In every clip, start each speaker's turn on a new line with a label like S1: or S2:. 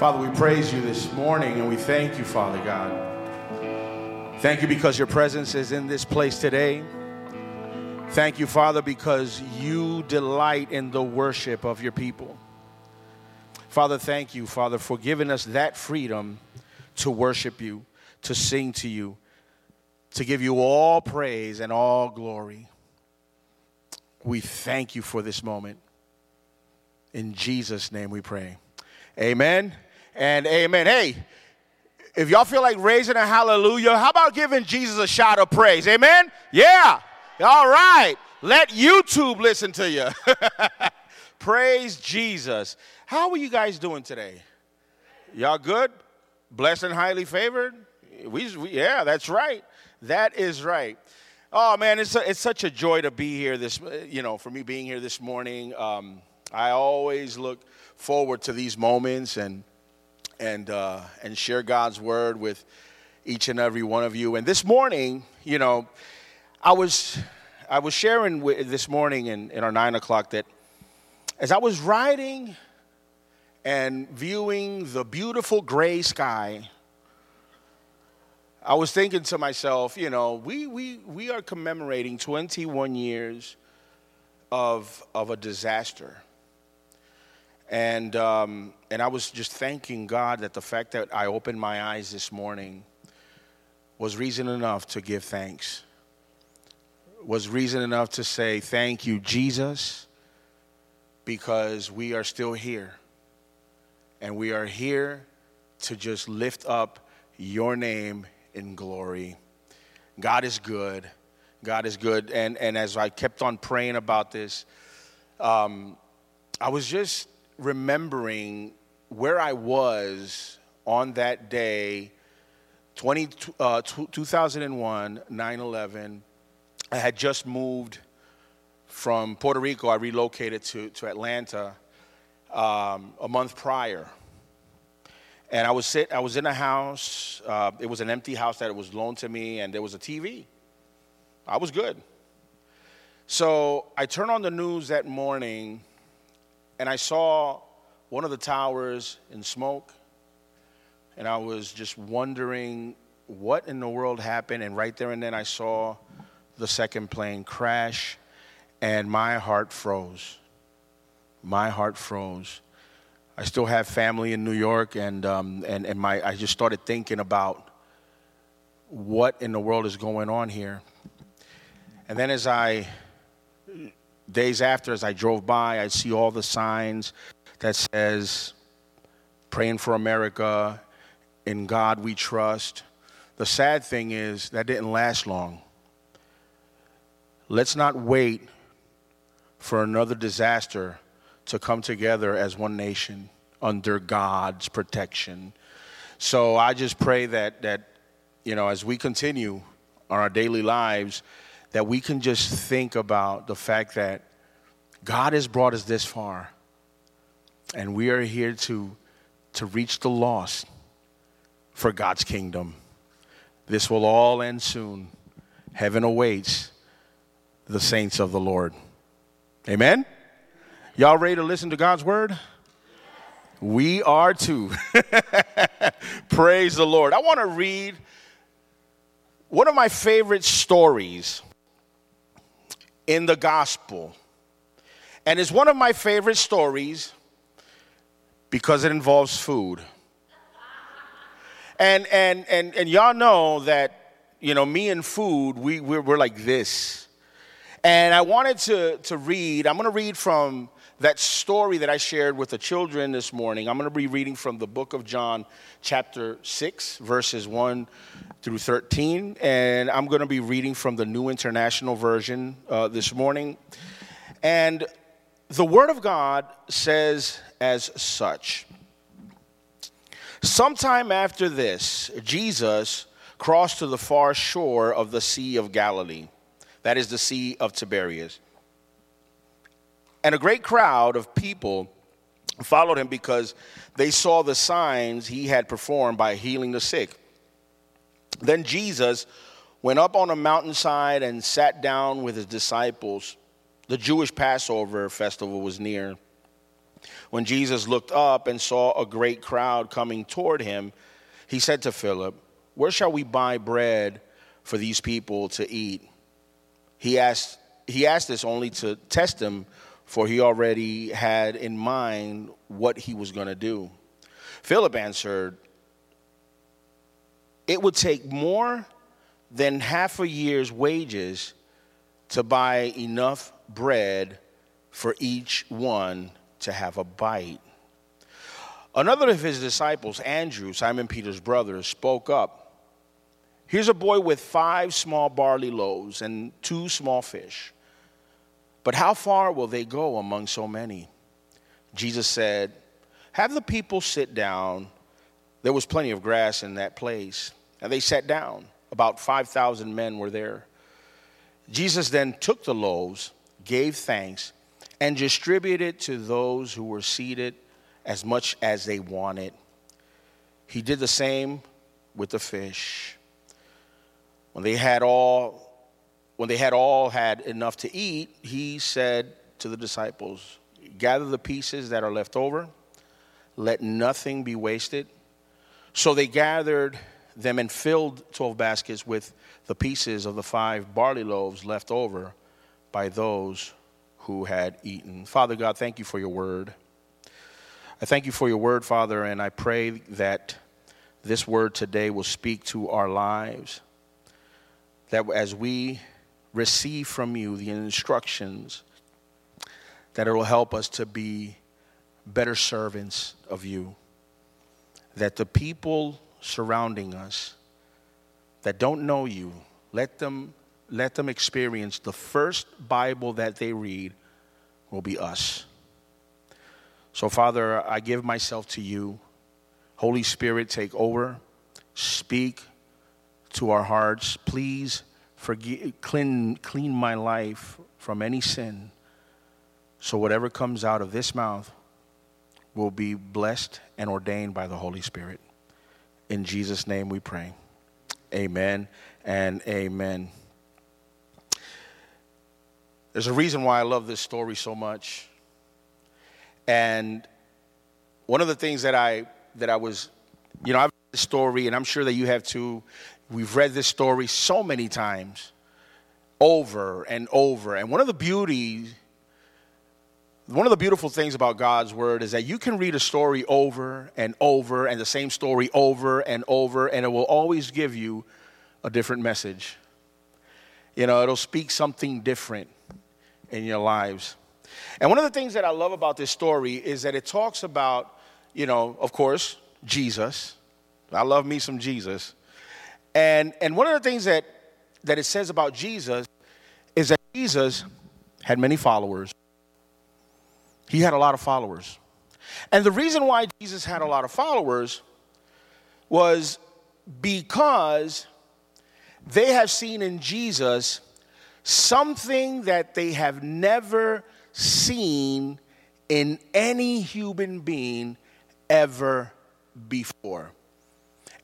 S1: Father, we praise you this morning and we thank you, Father God. Thank you because your presence is in this place today. Thank you, Father, because you delight in the worship of your people. Father, thank you, Father, for giving us that freedom to worship you, to sing to you, to give you all praise and all glory. We thank you for this moment. In Jesus' name we pray. Amen and amen. Hey, if y'all feel like raising a hallelujah, how about giving Jesus a shout of praise? Amen? Yeah. All right. Let YouTube listen to you. praise Jesus. How are you guys doing today? Y'all good? Blessed and highly favored? We, we, yeah, that's right. That is right. Oh man, it's a, it's such a joy to be here. This you know, for me being here this morning. Um, I always look forward to these moments and and uh, and share God's word with each and every one of you. And this morning, you know, I was I was sharing with, this morning in, in our nine o'clock that as I was riding and viewing the beautiful gray sky, I was thinking to myself, you know, we, we, we are commemorating 21 years of, of a disaster. And, um, and I was just thanking God that the fact that I opened my eyes this morning was reason enough to give thanks, was reason enough to say, Thank you, Jesus, because we are still here. And we are here to just lift up your name in glory. God is good. God is good. And, and as I kept on praying about this, um, I was just remembering where I was on that day, 20, uh, 2001, 9 11. I had just moved from Puerto Rico. I relocated to, to Atlanta um, a month prior. And I was sit, I was in a house. Uh, it was an empty house that was loaned to me, and there was a TV. I was good. So I turned on the news that morning, and I saw one of the towers in smoke, and I was just wondering what in the world happened. And right there and then, I saw the second plane crash, and my heart froze. My heart froze. I still have family in New York, and, um, and, and my, I just started thinking about what in the world is going on here. And then as I, days after, as I drove by, I see all the signs that says, praying for America, in God we trust. The sad thing is that didn't last long. Let's not wait for another disaster to come together as one nation under God's protection. So I just pray that that you know as we continue on our daily lives that we can just think about the fact that God has brought us this far and we are here to to reach the lost for God's kingdom. This will all end soon. Heaven awaits the saints of the Lord. Amen. Y'all ready to listen to God's word? We are too. Praise the Lord. I want to read one of my favorite stories in the gospel. And it's one of my favorite stories because it involves food. And, and, and, and y'all know that, you know, me and food, we, we're, we're like this. And I wanted to, to read, I'm going to read from that story that I shared with the children this morning, I'm going to be reading from the book of John, chapter 6, verses 1 through 13. And I'm going to be reading from the New International Version uh, this morning. And the Word of God says as such Sometime after this, Jesus crossed to the far shore of the Sea of Galilee, that is the Sea of Tiberias. And a great crowd of people followed him because they saw the signs he had performed by healing the sick. Then Jesus went up on a mountainside and sat down with his disciples. The Jewish Passover festival was near. When Jesus looked up and saw a great crowd coming toward him, he said to Philip, Where shall we buy bread for these people to eat? He asked, he asked this only to test him, for he already had in mind what he was going to do. Philip answered, It would take more than half a year's wages to buy enough bread for each one to have a bite. Another of his disciples, Andrew, Simon Peter's brother, spoke up. Here's a boy with five small barley loaves and two small fish. But how far will they go among so many? Jesus said, Have the people sit down. There was plenty of grass in that place. And they sat down. About 5,000 men were there. Jesus then took the loaves, gave thanks, and distributed to those who were seated as much as they wanted. He did the same with the fish. When they had all when they had all had enough to eat, he said to the disciples, "Gather the pieces that are left over. Let nothing be wasted." So they gathered them and filled 12 baskets with the pieces of the five barley loaves left over by those who had eaten. Father God, thank you for your word. I thank you for your word, Father, and I pray that this word today will speak to our lives. That as we receive from you the instructions, that it will help us to be better servants of you. That the people surrounding us that don't know you, let them let them experience the first Bible that they read will be us. So, Father, I give myself to you. Holy Spirit, take over. Speak to our hearts. Please forgive, clean, clean my life from any sin. So, whatever comes out of this mouth will be blessed and ordained by the Holy Spirit. In Jesus' name we pray. Amen and amen. There's a reason why I love this story so much. And one of the things that I that I was, you know, I've this story, and I'm sure that you have too. We've read this story so many times, over and over. And one of the beauties, one of the beautiful things about God's word is that you can read a story over and over and the same story over and over, and it will always give you a different message. You know, it'll speak something different in your lives. And one of the things that I love about this story is that it talks about, you know, of course, Jesus. I love me some Jesus. And, and one of the things that, that it says about Jesus is that Jesus had many followers. He had a lot of followers. And the reason why Jesus had a lot of followers was because they have seen in Jesus something that they have never seen in any human being ever before.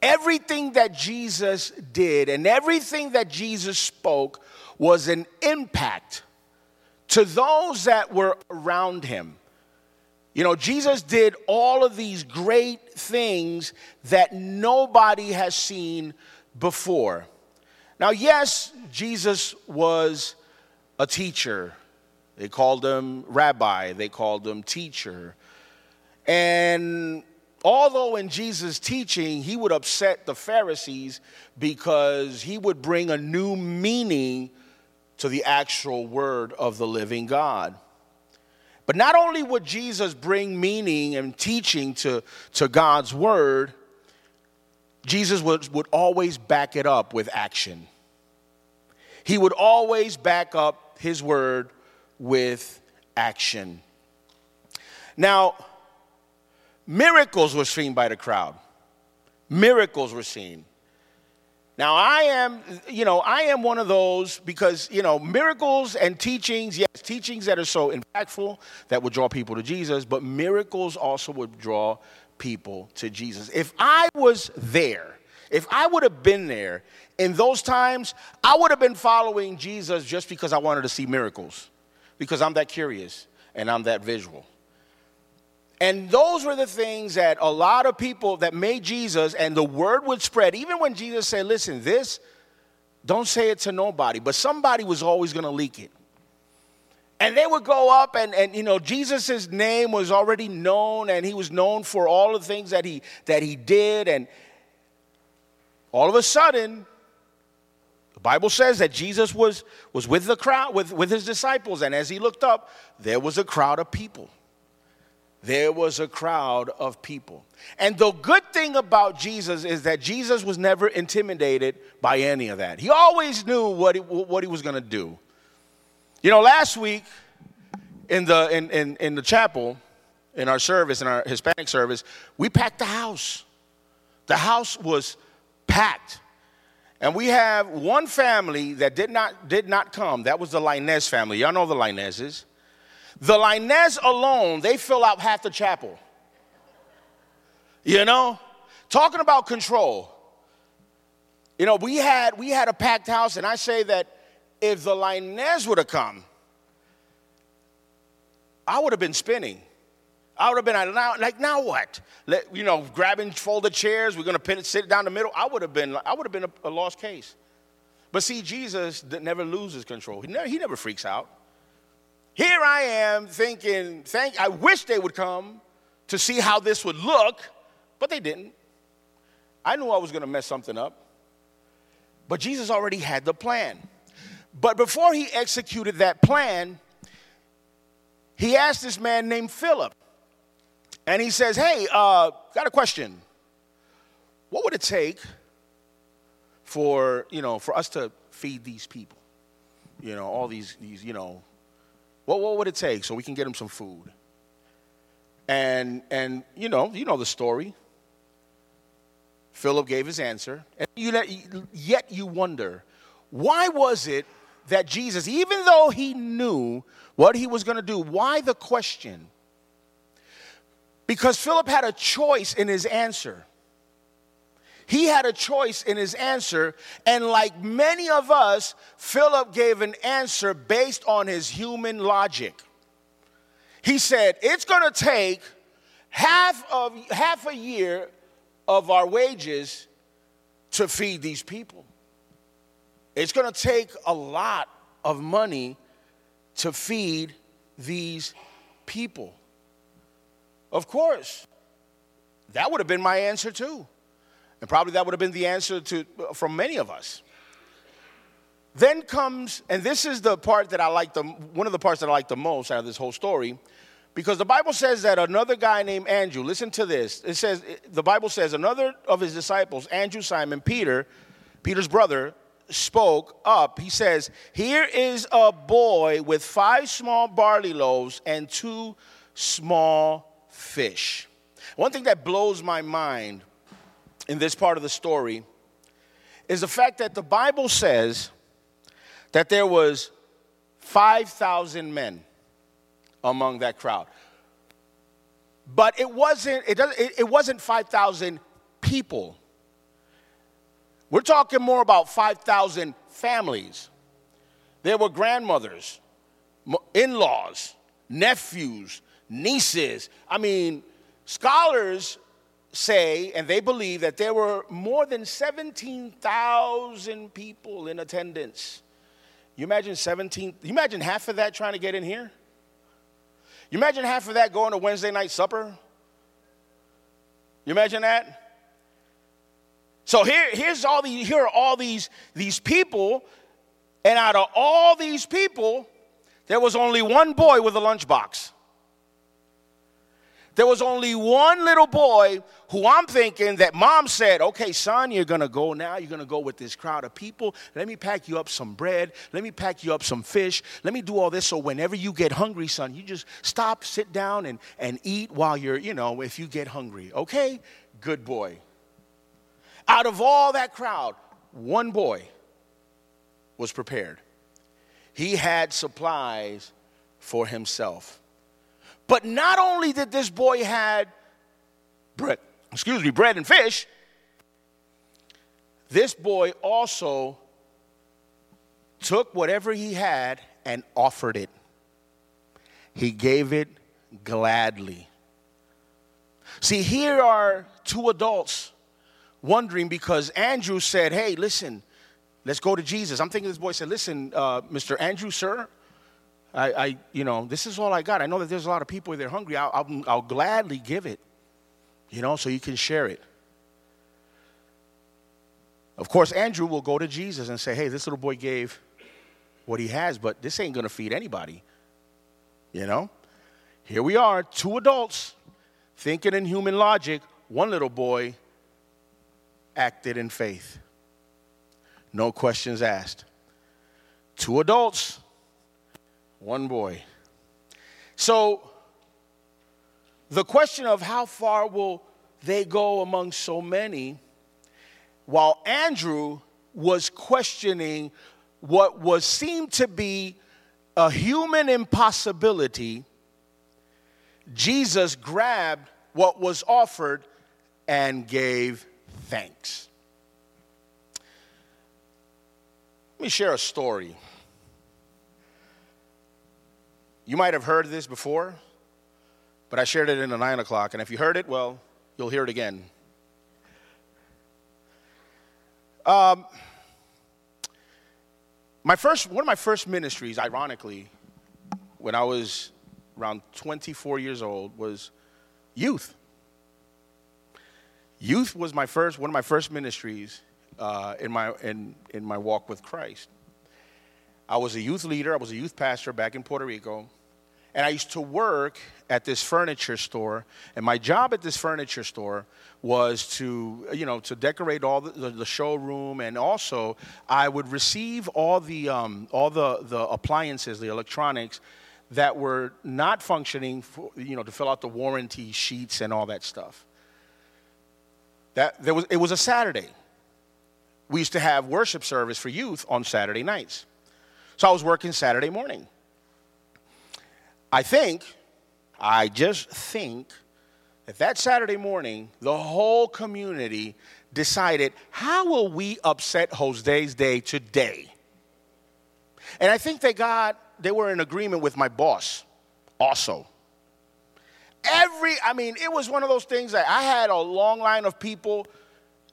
S1: Everything that Jesus did and everything that Jesus spoke was an impact to those that were around him. You know, Jesus did all of these great things that nobody has seen before. Now, yes, Jesus was a teacher. They called him rabbi, they called him teacher. And although in Jesus' teaching, he would upset the Pharisees because he would bring a new meaning to the actual word of the living God. But not only would Jesus bring meaning and teaching to, to God's word, Jesus would, would always back it up with action. He would always back up his word with action. Now, miracles were seen by the crowd. Miracles were seen. Now, I am, you know, I am one of those because, you know, miracles and teachings, yes, teachings that are so impactful that would draw people to Jesus, but miracles also would draw people to Jesus. If I was there, if I would have been there in those times, I would have been following Jesus just because I wanted to see miracles, because I'm that curious and I'm that visual. And those were the things that a lot of people that made Jesus, and the word would spread. Even when Jesus said, Listen, this, don't say it to nobody, but somebody was always going to leak it. And they would go up, and, and you know, Jesus' name was already known, and he was known for all the things that he, that he did. And all of a sudden, the Bible says that Jesus was, was with the crowd, with, with his disciples, and as he looked up, there was a crowd of people. There was a crowd of people. And the good thing about Jesus is that Jesus was never intimidated by any of that. He always knew what he, what he was going to do. You know, last week in the, in, in, in the chapel, in our service, in our Hispanic service, we packed the house. The house was packed. And we have one family that did not, did not come. That was the Linez family. Y'all know the Linezes. The Linez alone, they fill out half the chapel. You know? Talking about control. You know, we had we had a packed house, and I say that if the Linez would have come, I would have been spinning. I would have been like, now what? Let, you know, grabbing folded chairs. We're going to sit down the middle. I would have been, I would have been a, a lost case. But see, Jesus never loses control. He never, he never freaks out. Here I am thinking, thank, I wish they would come to see how this would look, but they didn't. I knew I was going to mess something up. But Jesus already had the plan. But before he executed that plan, he asked this man named Philip, and he says, Hey, uh, got a question. What would it take for, you know, for us to feed these people? You know, all these, these you know, what, what would it take so we can get him some food? And, and you know, you know the story. Philip gave his answer. And you, yet you wonder, why was it that Jesus, even though he knew what he was going to do, why the question? Because Philip had a choice in his answer. He had a choice in his answer, and like many of us, Philip gave an answer based on his human logic. He said, It's gonna take half of half a year of our wages to feed these people. It's gonna take a lot of money to feed these people. Of course, that would have been my answer too. And probably that would have been the answer to, from many of us. Then comes, and this is the part that I like the, one of the parts that I like the most out of this whole story, because the Bible says that another guy named Andrew, listen to this. It says, the Bible says, another of his disciples, Andrew Simon, Peter, Peter's brother, spoke up. He says, Here is a boy with five small barley loaves and two small fish. One thing that blows my mind in this part of the story is the fact that the Bible says that there was 5,000 men among that crowd. But it wasn't, it, it, it wasn't 5,000 people. We're talking more about 5,000 families. There were grandmothers, in laws, nephews, nieces. I mean, scholars say, and they believe, that there were more than 17,000 people in attendance. You imagine 17, you imagine half of that trying to get in here? You imagine half of that going to Wednesday night supper? You imagine that? So here, here's all these, here are all these, these people, and out of all these people, there was only one boy with a lunchbox. There was only one little boy who I'm thinking that mom said, okay, son, you're gonna go now. You're gonna go with this crowd of people. Let me pack you up some bread. Let me pack you up some fish. Let me do all this so whenever you get hungry, son, you just stop, sit down, and, and eat while you're, you know, if you get hungry. Okay? Good boy. Out of all that crowd, one boy was prepared. He had supplies for himself. But not only did this boy had bread, excuse me, bread and fish, this boy also took whatever he had and offered it. He gave it gladly. See, here are two adults wondering because Andrew said, Hey, listen, let's go to Jesus. I'm thinking this boy said, Listen, uh, Mr. Andrew, sir, I, I, you know, this is all I got. I know that there's a lot of people that are hungry. I'll, I'll, I'll gladly give it, you know, so you can share it. Of course, Andrew will go to Jesus and say, Hey, this little boy gave what he has, but this ain't going to feed anybody. You know? Here we are, two adults thinking in human logic. One little boy acted in faith. No questions asked. Two adults, one boy. So, the question of how far will they go among so many, while Andrew was questioning what was seemed to be a human impossibility, Jesus grabbed what was offered and gave thanks. Let me share a story. You might have heard this before, but I shared it in the nine o'clock, and if you heard it, well, you'll hear it again. Um, my first, one of my first ministries, ironically, when I was around 24 years old, was youth. Youth was my first, one of my first ministries uh, in, my, in, in my walk with Christ. I was a youth leader, I was a youth pastor back in Puerto Rico. And I used to work at this furniture store. And my job at this furniture store was to, you know, to decorate all the, the, showroom. And also, I would receive all the, um, all the, the appliances, the electronics that were not functioning, for, you know, to fill out the warranty sheets and all that stuff. That, there was, it was a Saturday. We used to have worship service for youth on Saturday nights. So I was working Saturday morning. I think, I just think, that that Saturday morning, the whole community decided, how will we upset Jose's day today? And I think they got, they were in agreement with my boss also. Every, I mean, it was one of those things that I had a long line of people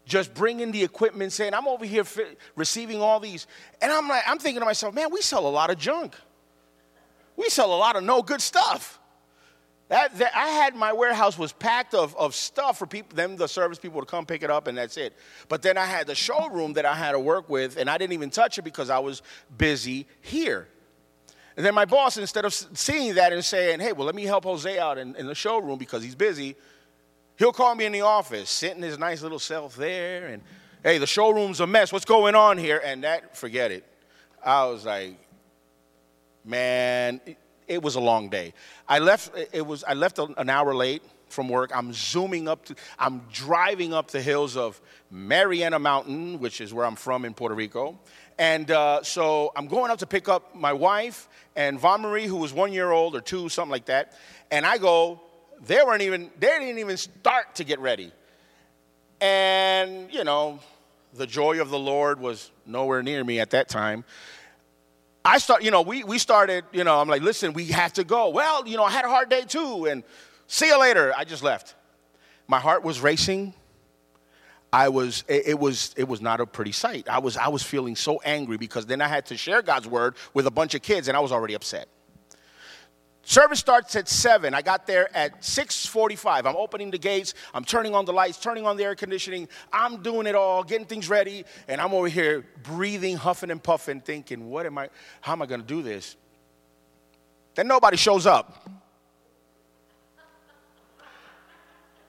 S1: just bringing the equipment, saying, I'm over here receiving all these. And I'm like, I'm thinking to myself, man, we sell a lot of junk we sell a lot of no good stuff. That, that, I had my warehouse was packed of, of stuff for people, them the service people to come pick it up, and that's it. But then I had the showroom that I had to work with, and I didn't even touch it because I was busy here. And then my boss, instead of seeing that and saying, "Hey, well, let me help Jose out in, in the showroom because he's busy," he'll call me in the office, sit in his nice little self there, and hey, the showroom's a mess. What's going on here? And that, forget it. I was like, man, it was a long day. I left. It was. I left an hour late from work. I'm zooming up. To, I'm driving up the hills of Mariana Mountain, which is where I'm from in Puerto Rico. And uh, so I'm going up to pick up my wife and Von Marie, who was one year old or two, something like that. And I go. They weren't even. They didn't even start to get ready. And you know, the joy of the Lord was nowhere near me at that time. I start, you know, we, we started, you know, I'm like, listen, we have to go. Well, you know, I had a hard day too, and see you later. I just left. My heart was racing. I was, it, it was, it was not a pretty sight. I was, I was feeling so angry because then I had to share God's word with a bunch of kids, and I was already upset. Service starts at 7. I got there at 6:45. I'm opening the gates, I'm turning on the lights, turning on the air conditioning. I'm doing it all, getting things ready, and I'm over here breathing, huffing and puffing, thinking, what am I how am I going to do this? Then nobody shows up.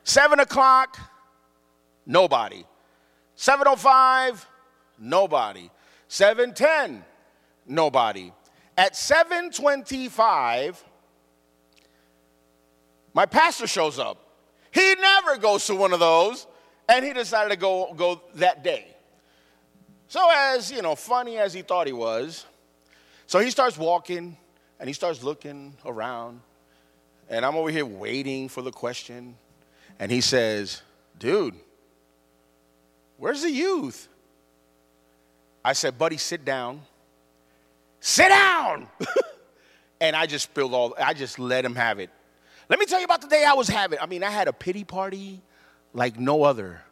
S1: 7 o'clock, nobody. 7.05, nobody. 7.10, nobody. At 7.25, my pastor shows up. He never goes to one of those, and he decided to go, go that day. So, as you know, funny as he thought he was, so he starts walking and he starts looking around, and I'm over here waiting for the question, and he says, Dude, where's the youth? I said, Buddy, sit down. Sit down! and I just spilled all, I just let him have it. Let me tell you about the day I was having. I mean, I had a pity party like no other.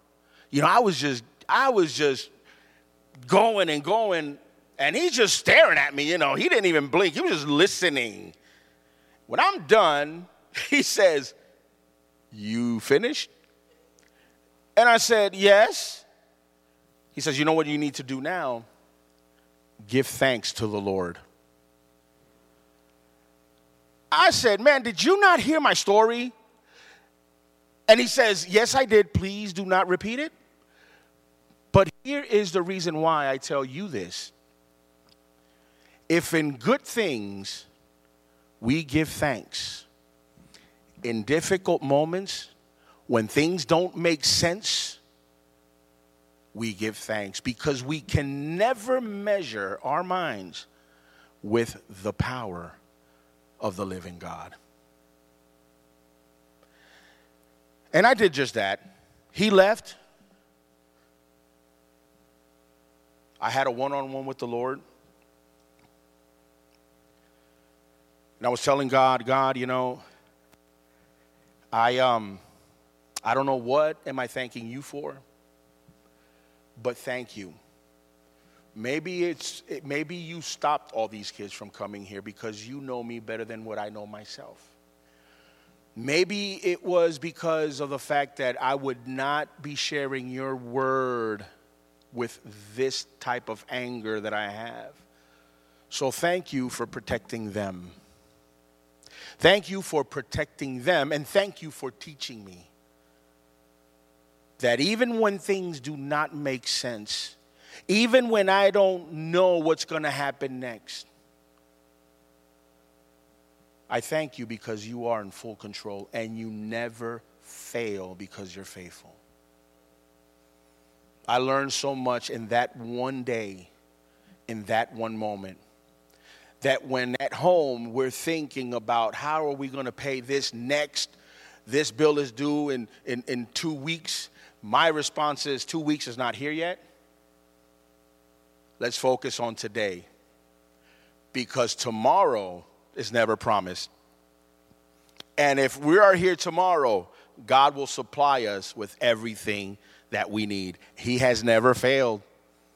S1: You know, I was just, I was just going and going, and he's just staring at me. You know, he didn't even blink. He was just listening. When I'm done, he says, "You finished?" And I said, "Yes." He says, "You know what you need to do now? Give thanks to the Lord." I said, Man, did you not hear my story? And he says, Yes, I did. Please do not repeat it. But here is the reason why I tell you this. If in good things we give thanks, in difficult moments, when things don't make sense, we give thanks because we can never measure our minds with the power of the living God. And I did just that. He left. I had a one on one with the Lord. And I was telling God, God, you know, I um I don't know what am I thanking you for, but thank you. Maybe it's it, maybe you stopped all these kids from coming here because you know me better than what I know myself. Maybe it was because of the fact that I would not be sharing your word with this type of anger that I have. So thank you for protecting them. Thank you for protecting them, and thank you for teaching me that even when things do not make sense, even when I don't know what's going to happen next. I thank you because you are in full control and you never fail because you're faithful. I learned so much in that one day, in that one moment, that when at home we're thinking about how are we going to pay this next, this bill is due in, in, in two weeks, my response is two weeks is not here yet. Let's focus on today because tomorrow is never promised. And if we are here tomorrow, God will supply us with everything that we need. He has never failed.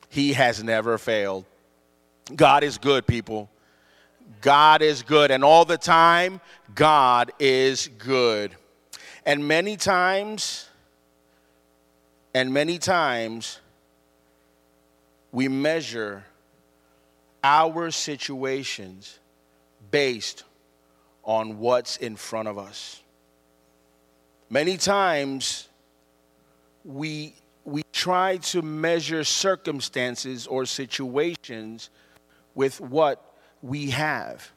S1: He has never failed. God is good, people. God is good. And all the time, God is good. And many times, and many times, we measure our situations based on what's in front of us. Many times we, we try to measure circumstances or situations with what we have.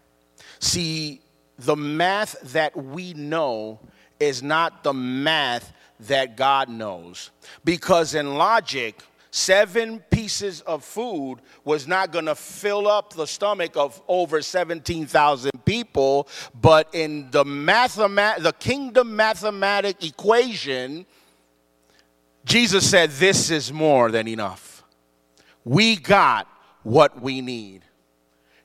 S1: See, the math that we know is not the math that God knows. Because in logic, seven pieces of food was not going to fill up the stomach of over 17,000 people, but in the mathemat- the kingdom mathematic equation, Jesus said, This is more than enough. We got what we need.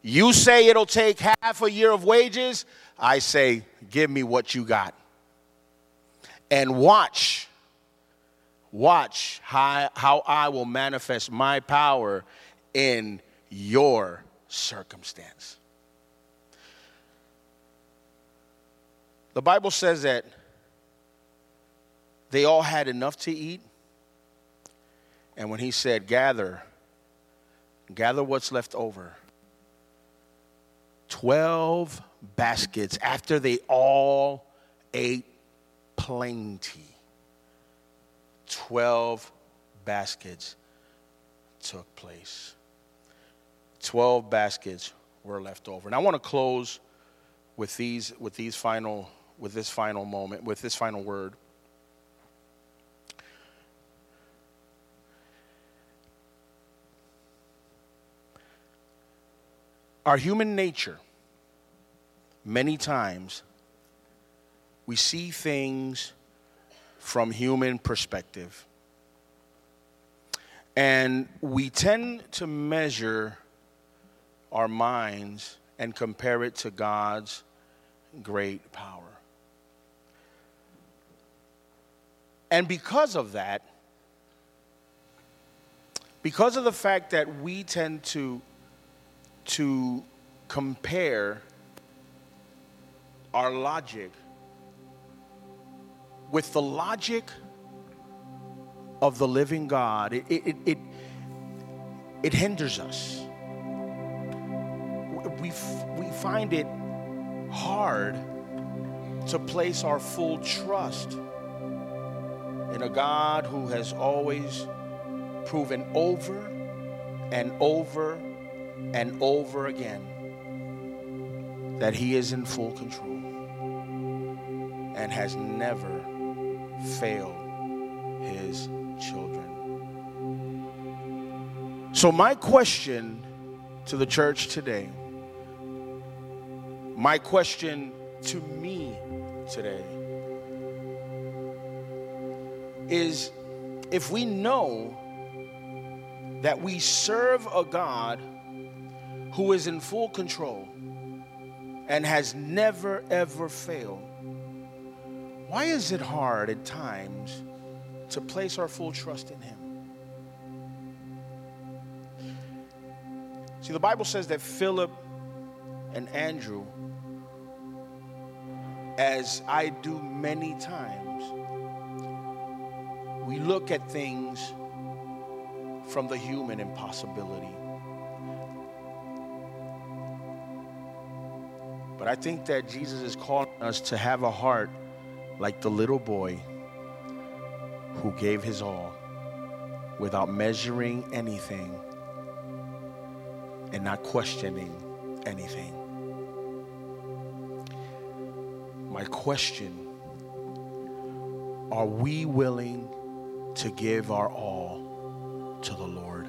S1: You say it'll take half a year of wages. I say, Give me what you got. And watch Watch how, how I will manifest my power in your circumstance. The Bible says that they all had enough to eat. And when he said, Gather, gather what's left over, 12 baskets after they all ate plenty. 12 baskets took place. 12 baskets were left over. And I want to close with these with these final with this final moment, with this final word. Our human nature, many times, we see things from human perspective. And we tend to measure our minds and compare it to God's great power. And because of that, because of the fact that we tend to, to compare our logic with the logic of the living God, it, it, it, it hinders us. We, we find it hard to place our full trust in a God who has always proven over and over and over again that He is in full control and has never failed His children. So, my question to the church today, my question to me today is if we know that we serve a God who is in full control and has never ever failed, why is it hard at times to place our full trust in Him? See, the Bible says that Philip and Andrew, as I do many times, we look at things from the human impossibility. But I think that Jesus is calling us to have a heart like the little boy who gave his all without measuring anything and not questioning anything. My question are we willing to give our all? to the Lord?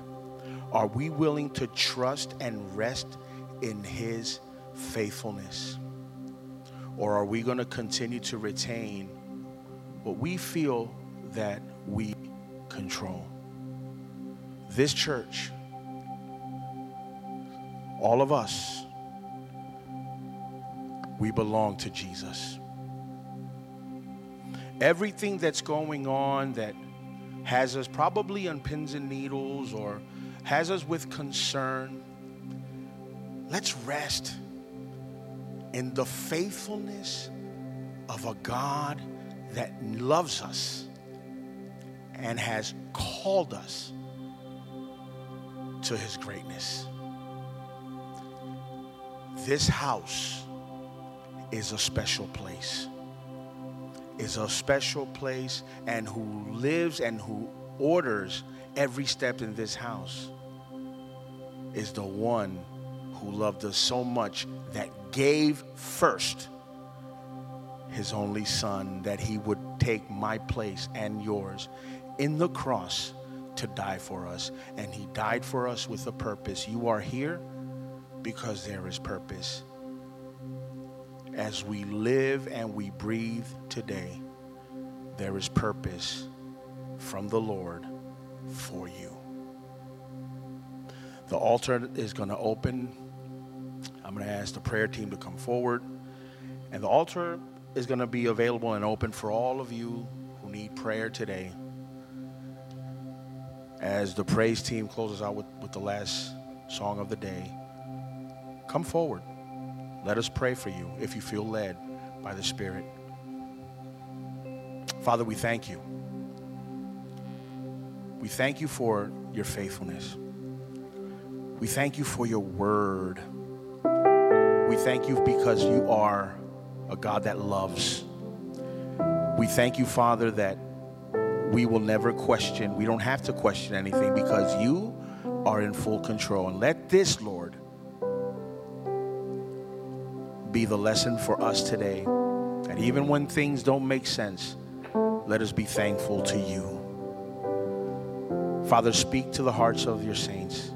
S1: Are we willing to trust and rest in His faithfulness? Or are we going to continue to retain what we feel that we control? This church, all of us, we belong to Jesus. Everything that's going on that has us probably on pins and needles or has us with concern, let's rest in the faithfulness of a God that loves us and has called us to his greatness. This house is a special place is a special place and who lives and who orders every step in this house is the one who loved us so much that gave first his only son that he would take my place and yours in the cross to die for us. And he died for us with a purpose. You are here because there is purpose as we live and we breathe today, there is purpose from the Lord for you. The altar is going to open. I'm going to ask the prayer team to come forward. And the altar is going to be available and open for all of you who need prayer today. As the praise team closes out with, with the last song of the day, come forward. Let us pray for you if you feel led by the Spirit. Father, we thank you. We thank you for your faithfulness. We thank you for your word. We thank you because you are a God that loves. We thank you, Father, that we will never question. We don't have to question anything because you are in full control. And let this, Lord, be the lesson for us today. And even when things don't make sense, let us be thankful to you. Father, speak to the hearts of your saints.